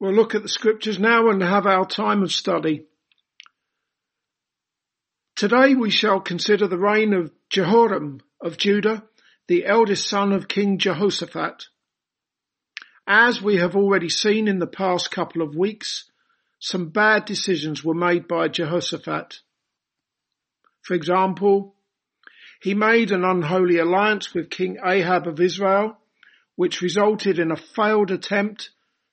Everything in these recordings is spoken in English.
We'll look at the scriptures now and have our time of study. Today we shall consider the reign of Jehoram of Judah, the eldest son of King Jehoshaphat. As we have already seen in the past couple of weeks, some bad decisions were made by Jehoshaphat. For example, he made an unholy alliance with King Ahab of Israel, which resulted in a failed attempt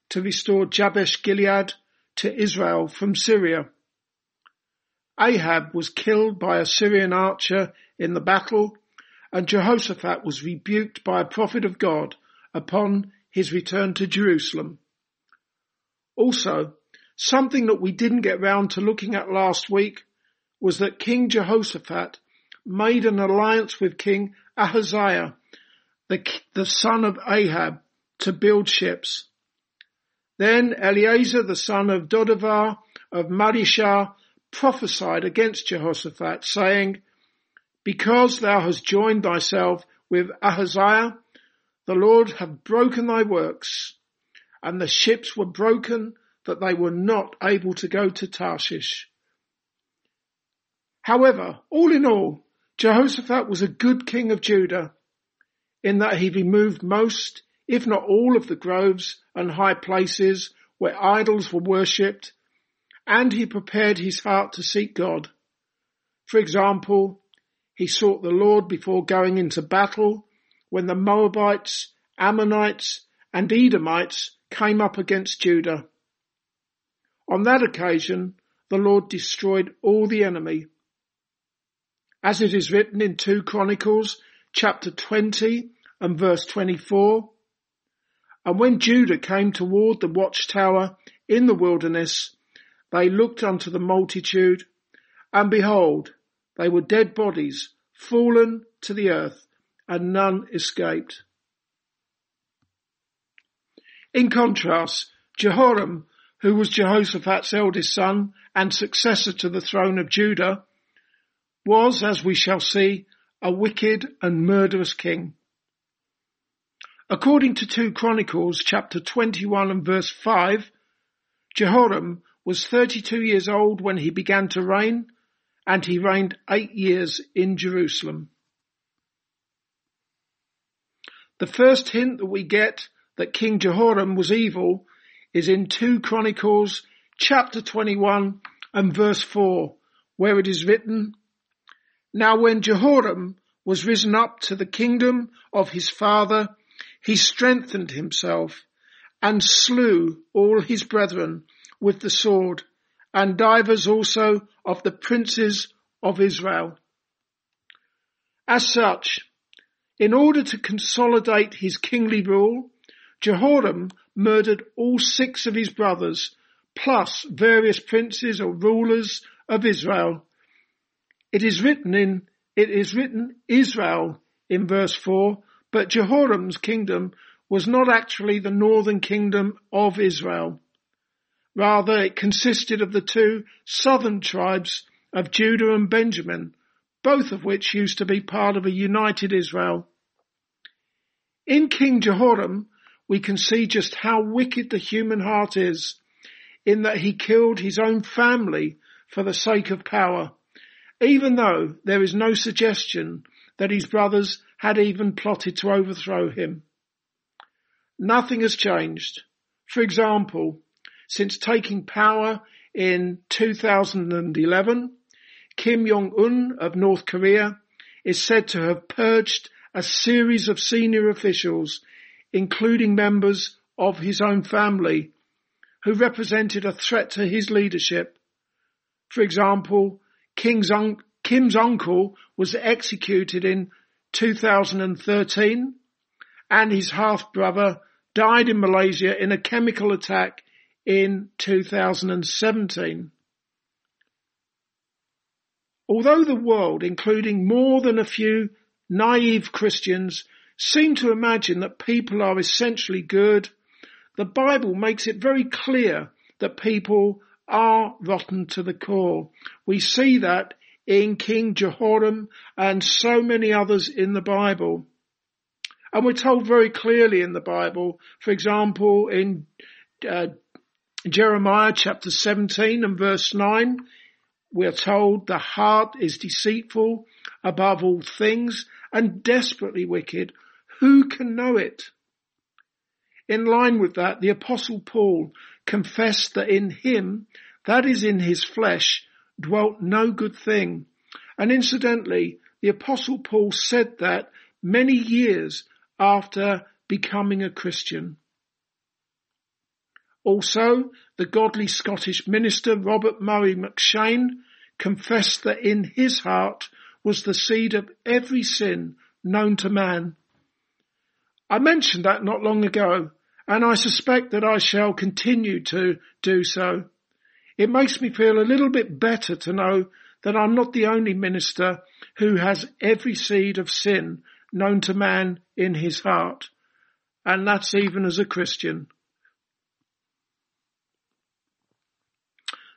to restore Jabesh Gilead to Israel from Syria. Ahab was killed by a Syrian archer in the battle and Jehoshaphat was rebuked by a prophet of God upon his return to Jerusalem. Also, something that we didn't get round to looking at last week was that King Jehoshaphat made an alliance with King Ahaziah, the, the son of Ahab, to build ships. Then Eliezer, the son of Dodavah of Mareshah, prophesied against Jehoshaphat, saying, Because thou hast joined thyself with Ahaziah, the Lord hath broken thy works, and the ships were broken that they were not able to go to Tarshish. However, all in all, Jehoshaphat was a good king of Judah in that he removed most if not all of the groves and high places where idols were worshipped, and he prepared his heart to seek God. For example, he sought the Lord before going into battle when the Moabites, Ammonites, and Edomites came up against Judah. On that occasion, the Lord destroyed all the enemy. As it is written in 2 Chronicles chapter 20 and verse 24, and when Judah came toward the watchtower in the wilderness, they looked unto the multitude, and behold, they were dead bodies, fallen to the earth, and none escaped. In contrast, Jehoram, who was Jehoshaphat's eldest son and successor to the throne of Judah, was, as we shall see, a wicked and murderous king. According to 2 Chronicles chapter 21 and verse 5, Jehoram was 32 years old when he began to reign and he reigned eight years in Jerusalem. The first hint that we get that King Jehoram was evil is in 2 Chronicles chapter 21 and verse 4 where it is written, Now when Jehoram was risen up to the kingdom of his father he strengthened himself and slew all his brethren with the sword and divers also of the princes of Israel. As such, in order to consolidate his kingly rule, Jehoram murdered all six of his brothers, plus various princes or rulers of Israel. It is written in, it is written Israel in verse 4 but Jehoram's kingdom was not actually the northern kingdom of Israel. Rather, it consisted of the two southern tribes of Judah and Benjamin, both of which used to be part of a united Israel. In King Jehoram, we can see just how wicked the human heart is in that he killed his own family for the sake of power, even though there is no suggestion that his brothers had even plotted to overthrow him. Nothing has changed. For example, since taking power in 2011, Kim Jong-un of North Korea is said to have purged a series of senior officials, including members of his own family, who represented a threat to his leadership. For example, Kim's, un- Kim's uncle was executed in 2013 and his half brother died in Malaysia in a chemical attack in 2017. Although the world, including more than a few naive Christians, seem to imagine that people are essentially good, the Bible makes it very clear that people are rotten to the core. We see that in King Jehoram and so many others in the Bible. And we're told very clearly in the Bible, for example, in uh, Jeremiah chapter 17 and verse 9, we are told the heart is deceitful above all things and desperately wicked. Who can know it? In line with that, the apostle Paul confessed that in him, that is in his flesh, dwelt no good thing. And incidentally, the apostle Paul said that many years after becoming a Christian. Also, the godly Scottish minister Robert Murray M'Cheyne confessed that in his heart was the seed of every sin known to man. I mentioned that not long ago, and I suspect that I shall continue to do so. It makes me feel a little bit better to know that I'm not the only minister who has every seed of sin known to man in his heart. And that's even as a Christian.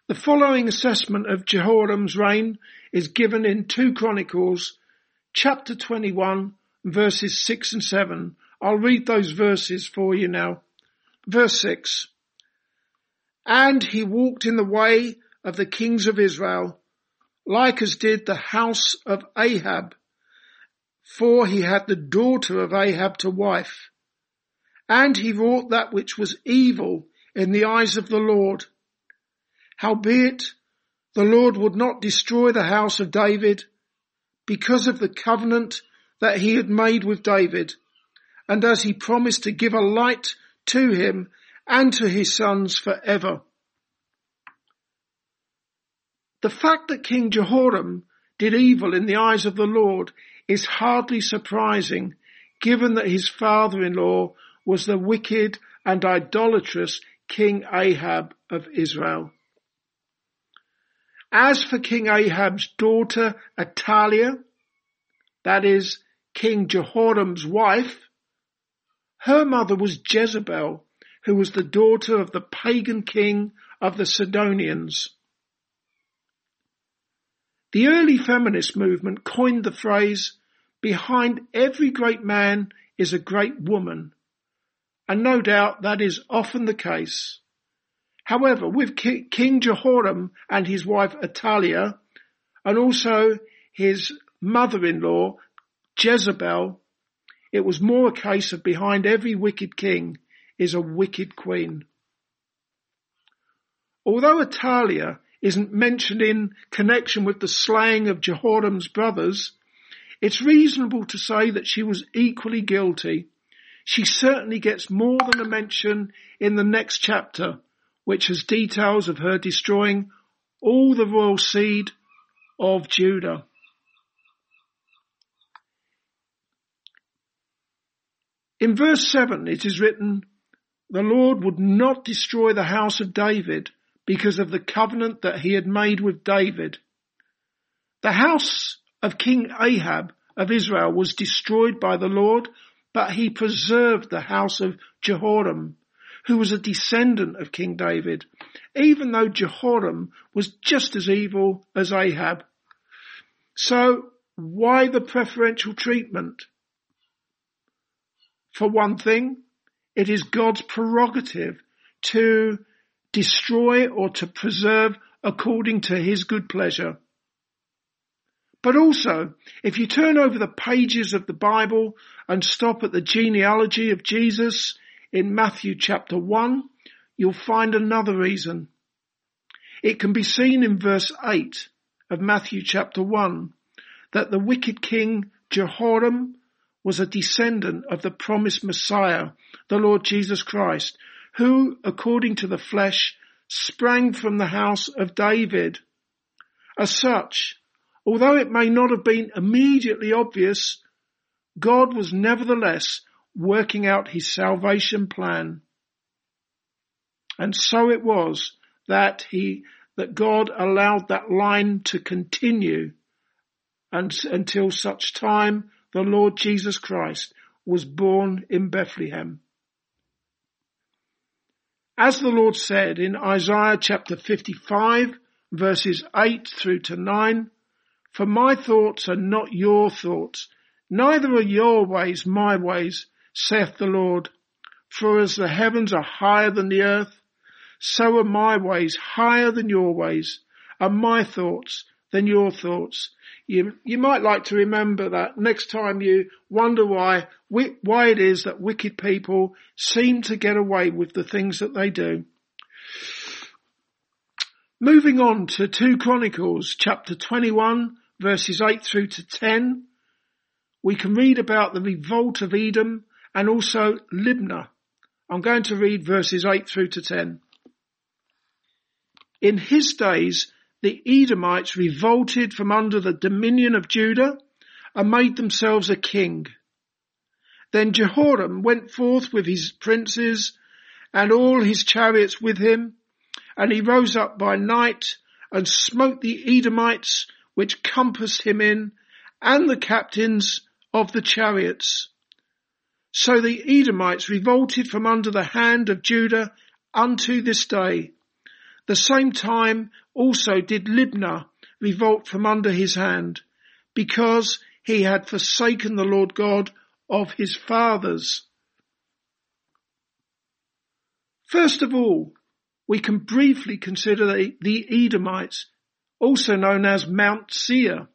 The following assessment of Jehoram's reign is given in 2 Chronicles chapter 21 verses 6 and 7. I'll read those verses for you now. Verse 6. And he walked in the way of the kings of Israel, like as did the house of Ahab, for he had the daughter of Ahab to wife. And he wrought that which was evil in the eyes of the Lord Howbeit, the Lord would not destroy the house of David because of the covenant that he had made with David, and as he promised to give a light to him and to his sons forever. The fact that King Jehoram did evil in the eyes of the Lord is hardly surprising given that his father-in-law was the wicked and idolatrous King Ahab of Israel. As for King Ahab's daughter Athaliah, that is King Jehoram's wife, her mother was Jezebel, who was the daughter of the pagan king of the Sidonians. The early feminist movement coined the phrase, behind every great man is a great woman. And no doubt that is often the case. However, with King Jehoram and his wife Athaliah, and also his mother-in-law, Jezebel, it was more a case of behind every wicked king is a wicked queen. Although Athaliah isn't mentioned in connection with the slaying of Jehoram's brothers, it's reasonable to say that she was equally guilty. She certainly gets more than a mention in the next chapter which has details of her destroying all the royal seed of Judah. In verse 7 it is written, the Lord would not destroy the house of David because of the covenant that he had made with David. The house of King Ahab of Israel was destroyed by the Lord, but he preserved the house of Jehoram who was a descendant of King David, even though Jehoram was just as evil as Ahab. So why the preferential treatment? For one thing, it is God's prerogative to destroy or to preserve according to his good pleasure. But also, if you turn over the pages of the Bible and stop at the genealogy of Jesus in Matthew chapter 1, you'll find another reason. It can be seen in verse 8 of Matthew chapter 1 that the wicked king Jehoram was a descendant of the promised Messiah, the Lord Jesus Christ, who, according to the flesh, sprang from the house of David. As such, although it may not have been immediately obvious, God was nevertheless working out his salvation plan. And so it was that he, that God allowed that line to continue and, until such time the Lord Jesus Christ was born in Bethlehem. As the Lord said in Isaiah chapter 55 verses 8 through to 9, for my thoughts are not your thoughts, neither are your ways my ways, saith the Lord. For as the heavens are higher than the earth, so are my ways higher than your ways, and my thoughts than your thoughts. You, you might like to remember that next time you wonder why, why it is that wicked people seem to get away with the things that they do. Moving on to 2 Chronicles chapter 21 verses 8 through to 10, we can read about the revolt of Edom and also Libnah. I'm going to read verses 8 through to 10. In his days, the Edomites revolted from under the dominion of Judah and made themselves a king. Then Jehoram went forth with his princes and all his chariots with him, and he rose up by night and smote the Edomites which compassed him in, and the captains of the chariots. So the Edomites revolted from under the hand of Judah unto this day. The same time also did Libnah revolt from under his hand, because he had forsaken the Lord God of his fathers. First of all, we can briefly consider the, the Edomites, also known as Mount Seir.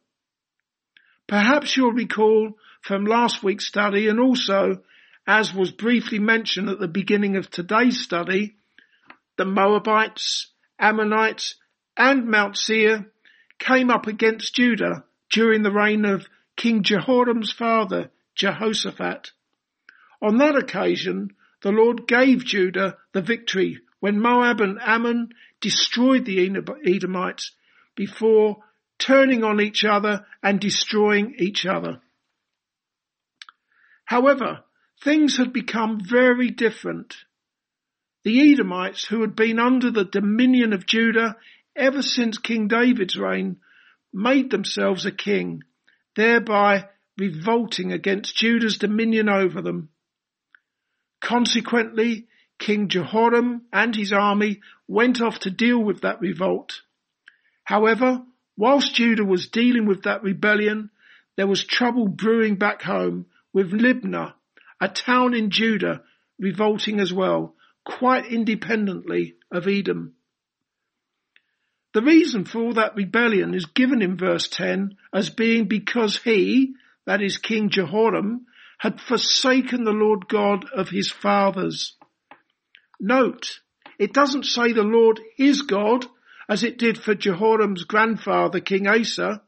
Perhaps you'll recall from last week's study and also as was briefly mentioned at the beginning of today's study, the Moabites, Ammonites and Mount Seir came up against Judah during the reign of King Jehoram's father, Jehoshaphat. On that occasion, the Lord gave Judah the victory when Moab and Ammon destroyed the Edomites before turning on each other and destroying each other. However, things had become very different. The Edomites, who had been under the dominion of Judah ever since King David's reign, made themselves a king, thereby revolting against Judah's dominion over them. Consequently, King Jehoram and his army went off to deal with that revolt. However, whilst Judah was dealing with that rebellion, there was trouble brewing back home with Libnah, a town in Judah, revolting as well, quite independently of Edom. The reason for all that rebellion is given in verse 10 as being because he, that is King Jehoram, had forsaken the Lord God of his fathers. Note, it doesn't say the Lord is God as it did for Jehoram's grandfather, King Asa,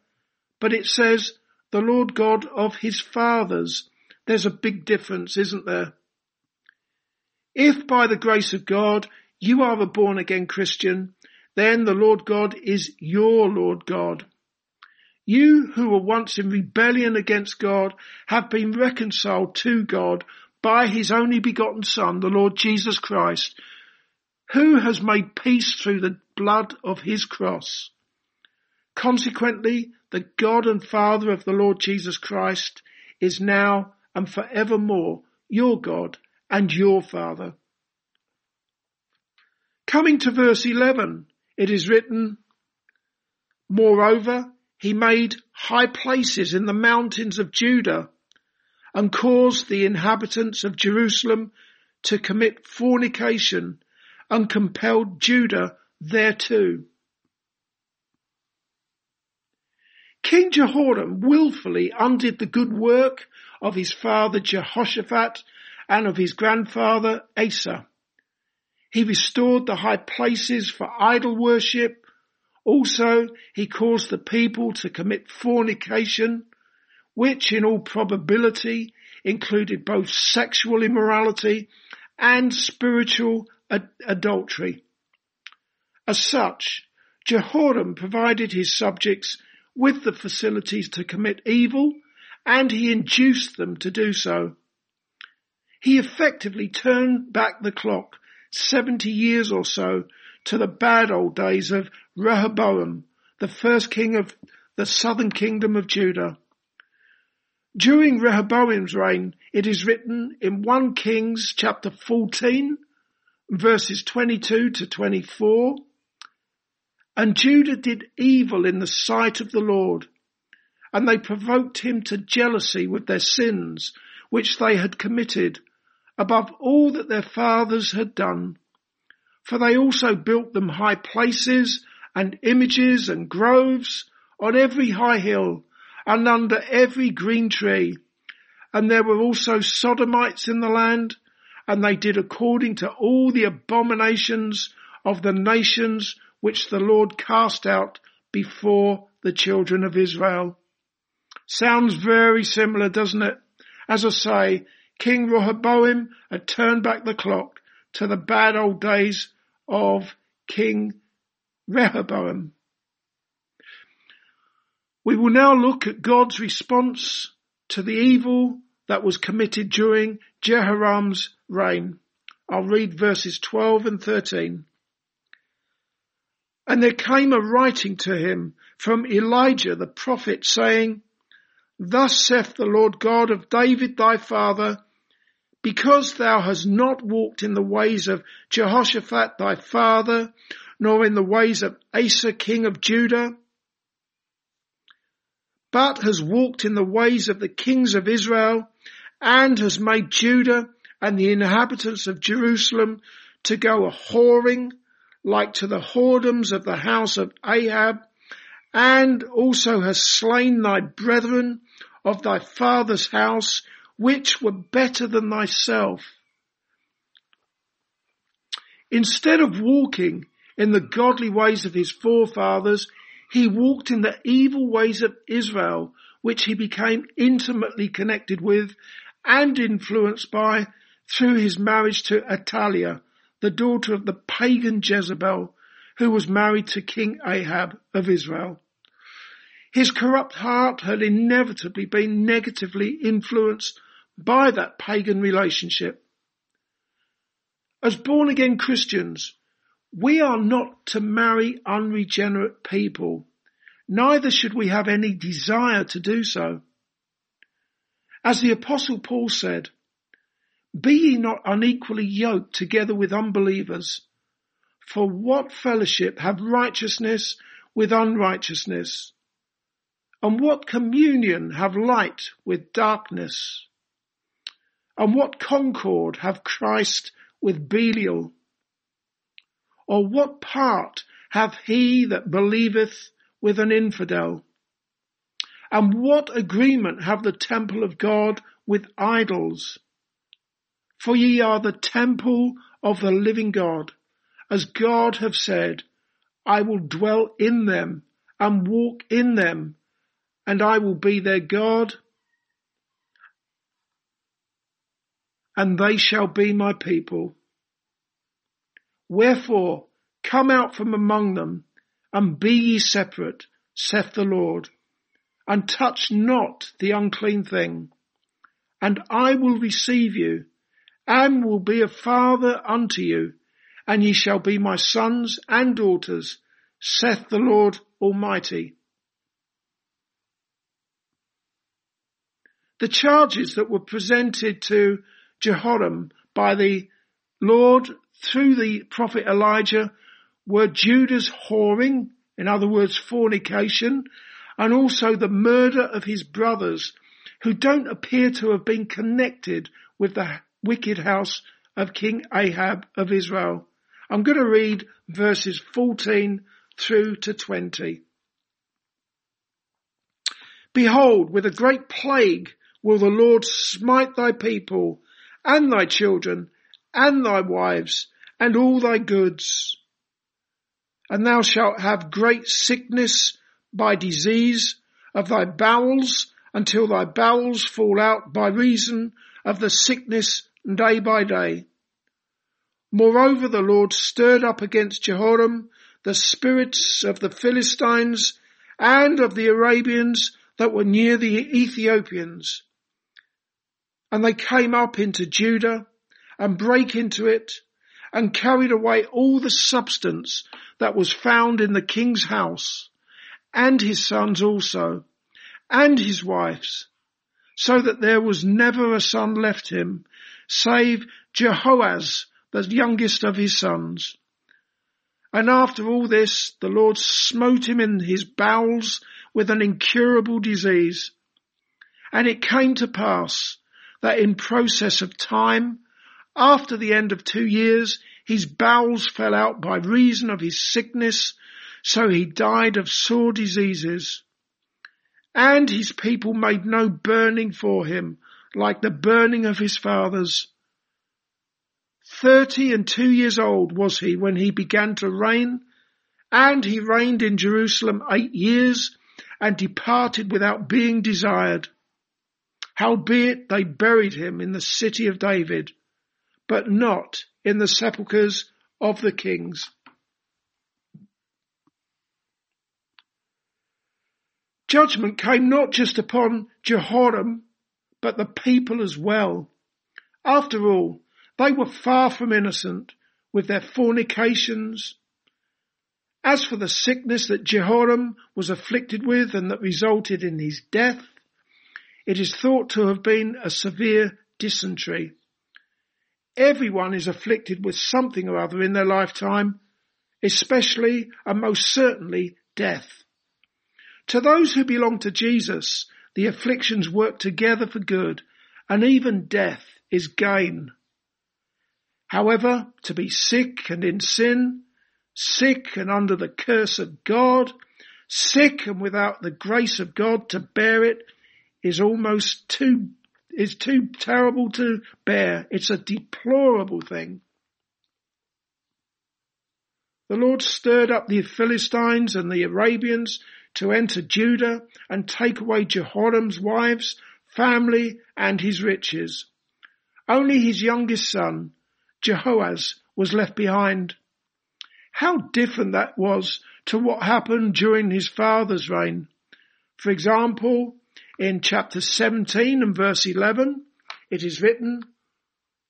but it says the Lord God of his fathers. There's a big difference, isn't there? If by the grace of God you are a born again Christian, then the Lord God is your Lord God. You who were once in rebellion against God have been reconciled to God by his only begotten son, the Lord Jesus Christ, who has made peace through the blood of his cross. Consequently, the God and Father of the Lord Jesus Christ is now and forevermore your God and your Father. Coming to verse 11, it is written, Moreover, he made high places in the mountains of Judah and caused the inhabitants of Jerusalem to commit fornication and compelled Judah thereto. King Jehoram wilfully undid the good work of his father Jehoshaphat and of his grandfather Asa. He restored the high places for idol worship. Also, he caused the people to commit fornication, which in all probability included both sexual immorality and spiritual ad- adultery. As such, Jehoram provided his subjects with the facilities to commit evil and he induced them to do so. He effectively turned back the clock 70 years or so to the bad old days of Rehoboam, the first king of the southern kingdom of Judah. During Rehoboam's reign, it is written in 1 Kings chapter 14, verses 22 to 24, and Judah did evil in the sight of the Lord, and they provoked him to jealousy with their sins, which they had committed, above all that their fathers had done. For they also built them high places and images and groves on every high hill and under every green tree. And there were also sodomites in the land and they did according to all the abominations of the nations which the Lord cast out before the children of Israel. Sounds very similar, doesn't it? As I say, King Rehoboam had turned back the clock to the bad old days of King Rehoboam. We will now look at God's response to the evil that was committed during Jehoram's reign. I'll read verses 12 and 13. And there came a writing to him from Elijah the prophet saying, Thus saith the Lord God of David thy father, because thou hast not walked in the ways of Jehoshaphat thy father, nor in the ways of Asa king of Judah, but has walked in the ways of the kings of Israel, and has made Judah and the inhabitants of Jerusalem to go a whoring, like to the whoredoms of the house of Ahab, and also has slain thy brethren of thy father's house, which were better than thyself. Instead of walking in the godly ways of his forefathers, he walked in the evil ways of Israel, which he became intimately connected with and influenced by through his marriage to Athaliah, the daughter of the pagan Jezebel, who was married to King Ahab of Israel. His corrupt heart had inevitably been negatively influenced by that pagan relationship. As born again Christians, we are not to marry unregenerate people. Neither should we have any desire to do so. As the apostle Paul said, be ye not unequally yoked together with unbelievers. For what fellowship have righteousness with unrighteousness? And what communion have light with darkness? And what concord have Christ with Belial? Or what part hath he that believeth with an infidel? And what agreement have the temple of God with idols? For ye are the temple of the living God, as God have said, I will dwell in them and walk in them, and I will be their God, and they shall be my people. Wherefore, come out from among them, and be ye separate, saith the Lord, and touch not the unclean thing, and I will receive you, and will be a father unto you, and ye shall be my sons and daughters, saith the Lord Almighty. The charges that were presented to Jehoram by the Lord through the prophet Elijah were Judah's whoring, in other words, fornication, and also the murder of his brothers who don't appear to have been connected with the wicked house of King Ahab of Israel. I'm going to read verses 14 through to 20. Behold, with a great plague will the Lord smite thy people and thy children and thy wives and all thy goods. And thou shalt have great sickness by disease of thy bowels until thy bowels fall out by reason of the sickness day by day. Moreover, the Lord stirred up against Jehoram the spirits of the Philistines and of the Arabians that were near the Ethiopians. And they came up into Judah and brake into it and carried away all the substance that was found in the king's house and his sons also and his wives so that there was never a son left him save Jehoaz, the youngest of his sons. And after all this, the Lord smote him in his bowels with an incurable disease. And it came to pass that in process of time, after the end of two years, His bowels fell out by reason of his sickness, so he died of sore diseases. And his people made no burning for him, like the burning of his fathers. Thirty and two years old was he when he began to reign, and he reigned in Jerusalem eight years, and departed without being desired. Howbeit they buried him in the city of David, but not in the sepulchres of the kings. Judgment came not just upon Jehoram, but the people as well. After all, they were far from innocent with their fornications. As for the sickness that Jehoram was afflicted with and that resulted in his death, it is thought to have been a severe dysentery. Everyone is afflicted with something or other in their lifetime, especially and most certainly death. To those who belong to Jesus, the afflictions work together for good and even death is gain. However, to be sick and in sin, sick and under the curse of God, sick and without the grace of God to bear it is almost too is too terrible to bear. It's a deplorable thing. The Lord stirred up the Philistines and the Arabians to enter Judah and take away Jehoram's wives, family, and his riches. Only his youngest son, Jehoaz, was left behind. How different that was to what happened during his father's reign. For example, in chapter 17 and verse 11, it is written,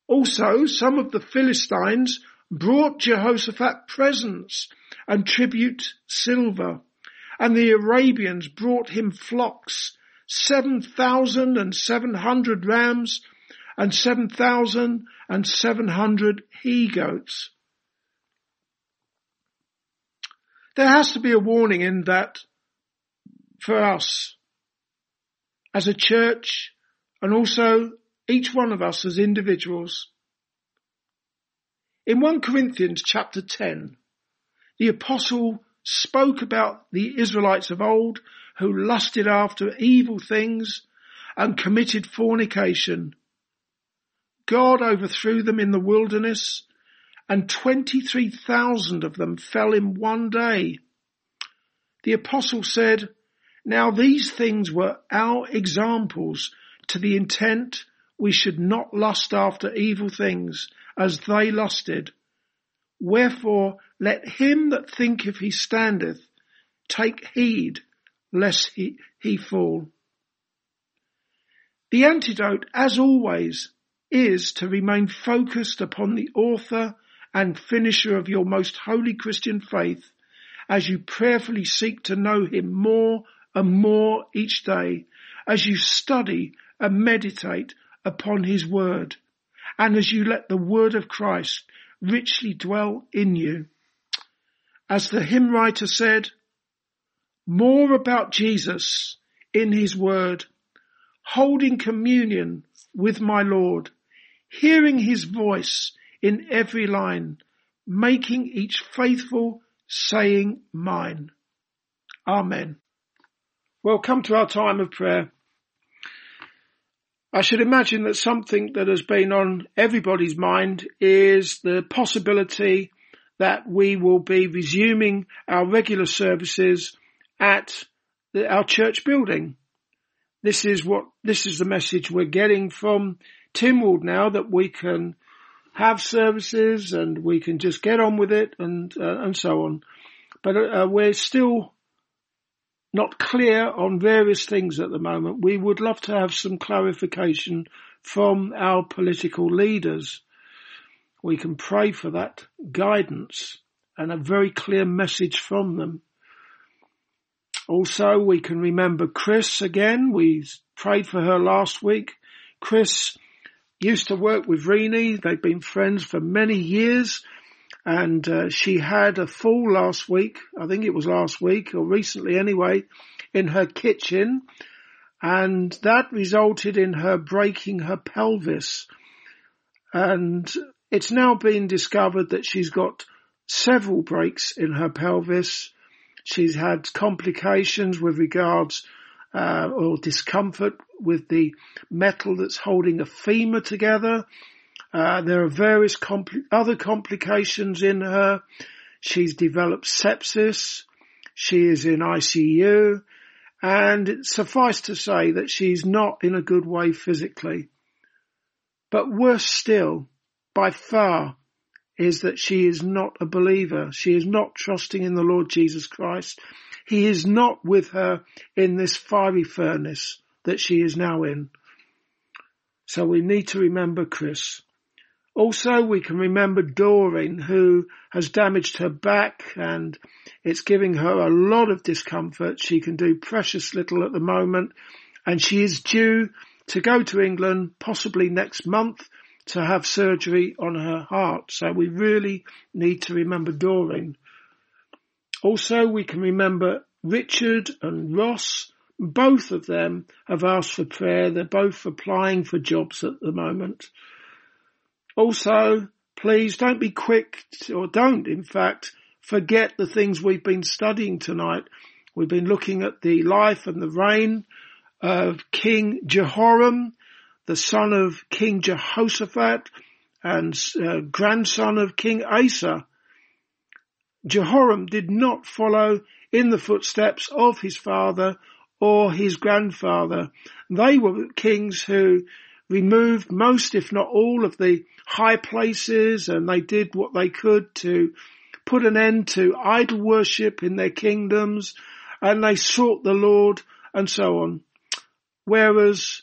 Also some of the Philistines brought Jehoshaphat presents and tribute silver, and the Arabians brought him flocks, seven thousand and seven hundred rams, and seven thousand and seven hundred he goats. There has to be a warning in that for us as a church and also each one of us as individuals. In 1 Corinthians chapter 10, the apostle spoke about the Israelites of old who lusted after evil things and committed fornication. God overthrew them in the wilderness and 23,000 of them fell in one day. The apostle said, now these things were our examples to the intent we should not lust after evil things as they lusted. Wherefore let him that thinketh he standeth take heed lest he, he fall. The antidote, as always, is to remain focused upon the author and finisher of your most holy Christian faith as you prayerfully seek to know him more and more each day as you study and meditate upon his word and as you let the word of Christ richly dwell in you. As the hymn writer said, more about Jesus in his word, holding communion with my Lord, hearing his voice in every line, making each faithful saying mine. Amen. Well, come to our time of prayer. I should imagine that something that has been on everybody's mind is the possibility that we will be resuming our regular services at the, our church building. This is what, this is the message we're getting from Tynwald now that we can have services and we can just get on with it and, uh, and so on. But uh, we're still not clear on various things at the moment. We would love to have some clarification from our political leaders. We can pray for that guidance and a very clear message from them. Also, we can remember Chris again. We prayed for her last week. Chris used to work with Rini. They've been friends for many years and uh, she had a fall last week. I think it was last week or recently anyway, in her kitchen, and that resulted in her breaking her pelvis. And It's now been discovered that she's got several breaks in her pelvis. She's had complications with regards uh, or discomfort with the metal that's holding a femur together. Uh, there are various compl- other complications in her. She's developed sepsis. She is in ICU and suffice to say that she's not in a good way physically. But worse still, by far, is that she is not a believer. She is not trusting in the Lord Jesus Christ. He is not with her in this fiery furnace that she is now in. So we need to remember Chris. Also, we can remember Doreen, who has damaged her back and it's giving her a lot of discomfort. She can do precious little at the moment and she is due to go to England possibly next month to have surgery on her heart. So we really need to remember Doreen. Also, we can remember Richard and Ross. Both of them have asked for prayer. They're both applying for jobs at the moment. Also, please don't be quick or don't in fact forget the things we've been studying tonight. We've been looking at the life and the reign of King Jehoram, the son of King Jehoshaphat and uh, grandson of King Asa. Jehoram did not follow in the footsteps of his father or his grandfather. They were kings who removed most, if not all, of the high places and they did what they could to put an end to idol worship in their kingdoms and they sought the Lord and so on. Whereas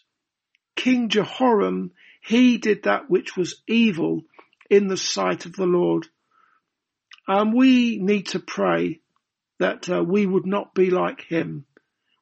King Jehoram, he did that which was evil in the sight of the Lord. And we need to pray that uh, we would not be like him.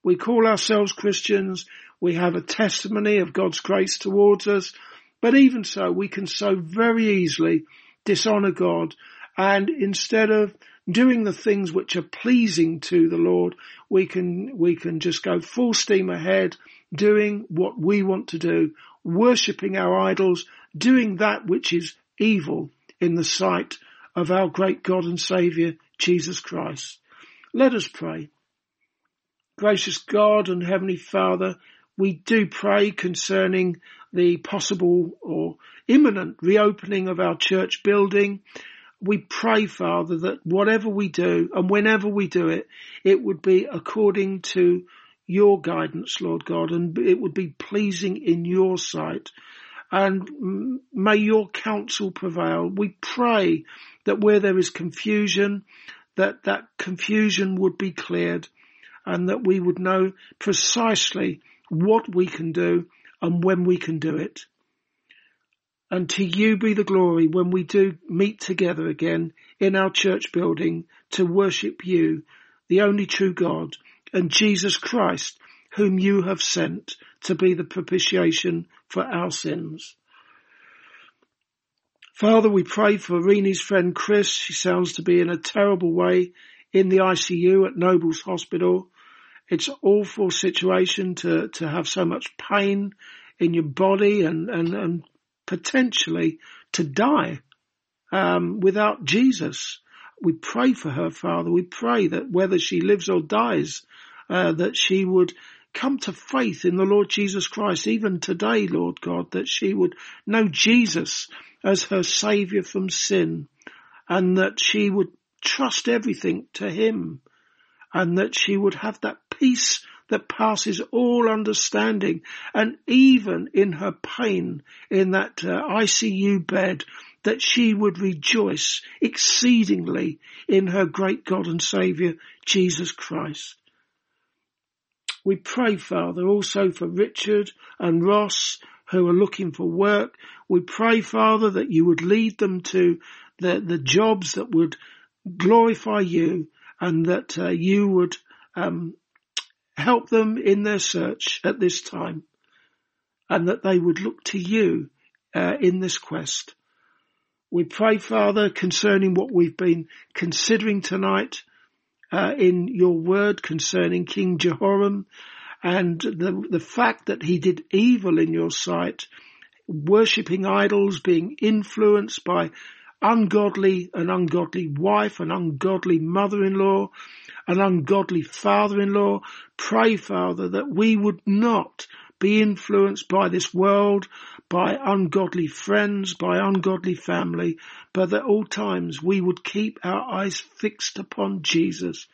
We call ourselves Christians. We have a testimony of God's grace towards us. But even so, we can so very easily dishonor God. And instead of doing the things which are pleasing to the Lord, we can, we can just go full steam ahead, doing what we want to do, worshipping our idols, doing that which is evil in the sight of our great God and Saviour, Jesus Christ. Let us pray. Gracious God and Heavenly Father, we do pray concerning the possible or imminent reopening of our church building. We pray, Father, that whatever we do and whenever we do it, it would be according to your guidance, Lord God, and it would be pleasing in your sight. And may your counsel prevail. We pray that where there is confusion, that that confusion would be cleared and that we would know precisely what we can do and when we can do it. And to you be the glory when we do meet together again in our church building to worship you, the only true God, and Jesus Christ, whom you have sent to be the propitiation for our sins. Father, we pray for Renee's friend Chris. She sounds to be in a terrible way in the ICU at Noble's Hospital. It's an awful situation to, to have so much pain in your body and, and, and potentially to die um, without Jesus. We pray for her, Father. We pray that whether she lives or dies, uh, that she would come to faith in the Lord Jesus Christ, even today, Lord God, that she would know Jesus as her saviour from sin and that she would trust everything to him and that she would have that peace that passes all understanding. And even in her pain in that uh, ICU bed, that she would rejoice exceedingly in her great God and Saviour, Jesus Christ. We pray, Father, also for Richard and Ross who are looking for work. We pray, Father, that you would lead them to the, the jobs that would glorify you and that uh, you would um, help them in their search at this time and that they would look to you uh, in this quest. We pray, Father, concerning what we've been considering tonight uh, in your word concerning King Jehoram and the, the fact that he did evil in your sight. worshipping idols, being influenced by ungodly, an ungodly wife, an ungodly mother-in-law, an ungodly father-in-law. Pray, Father, that we would not be influenced by this world, by ungodly friends, by ungodly family, but at all times we would keep our eyes fixed upon Jesus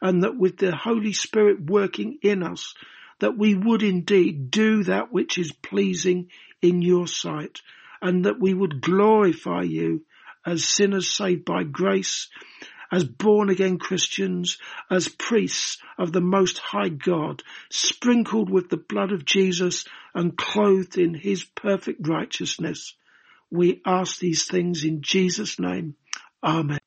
and that with the Holy Spirit working in us, that we would indeed do that which is pleasing in your sight and that we would glorify you as sinners saved by grace, as born again Christians, as priests of the most high God, sprinkled with the blood of Jesus and clothed in his perfect righteousness. We ask these things in Jesus name. Amen.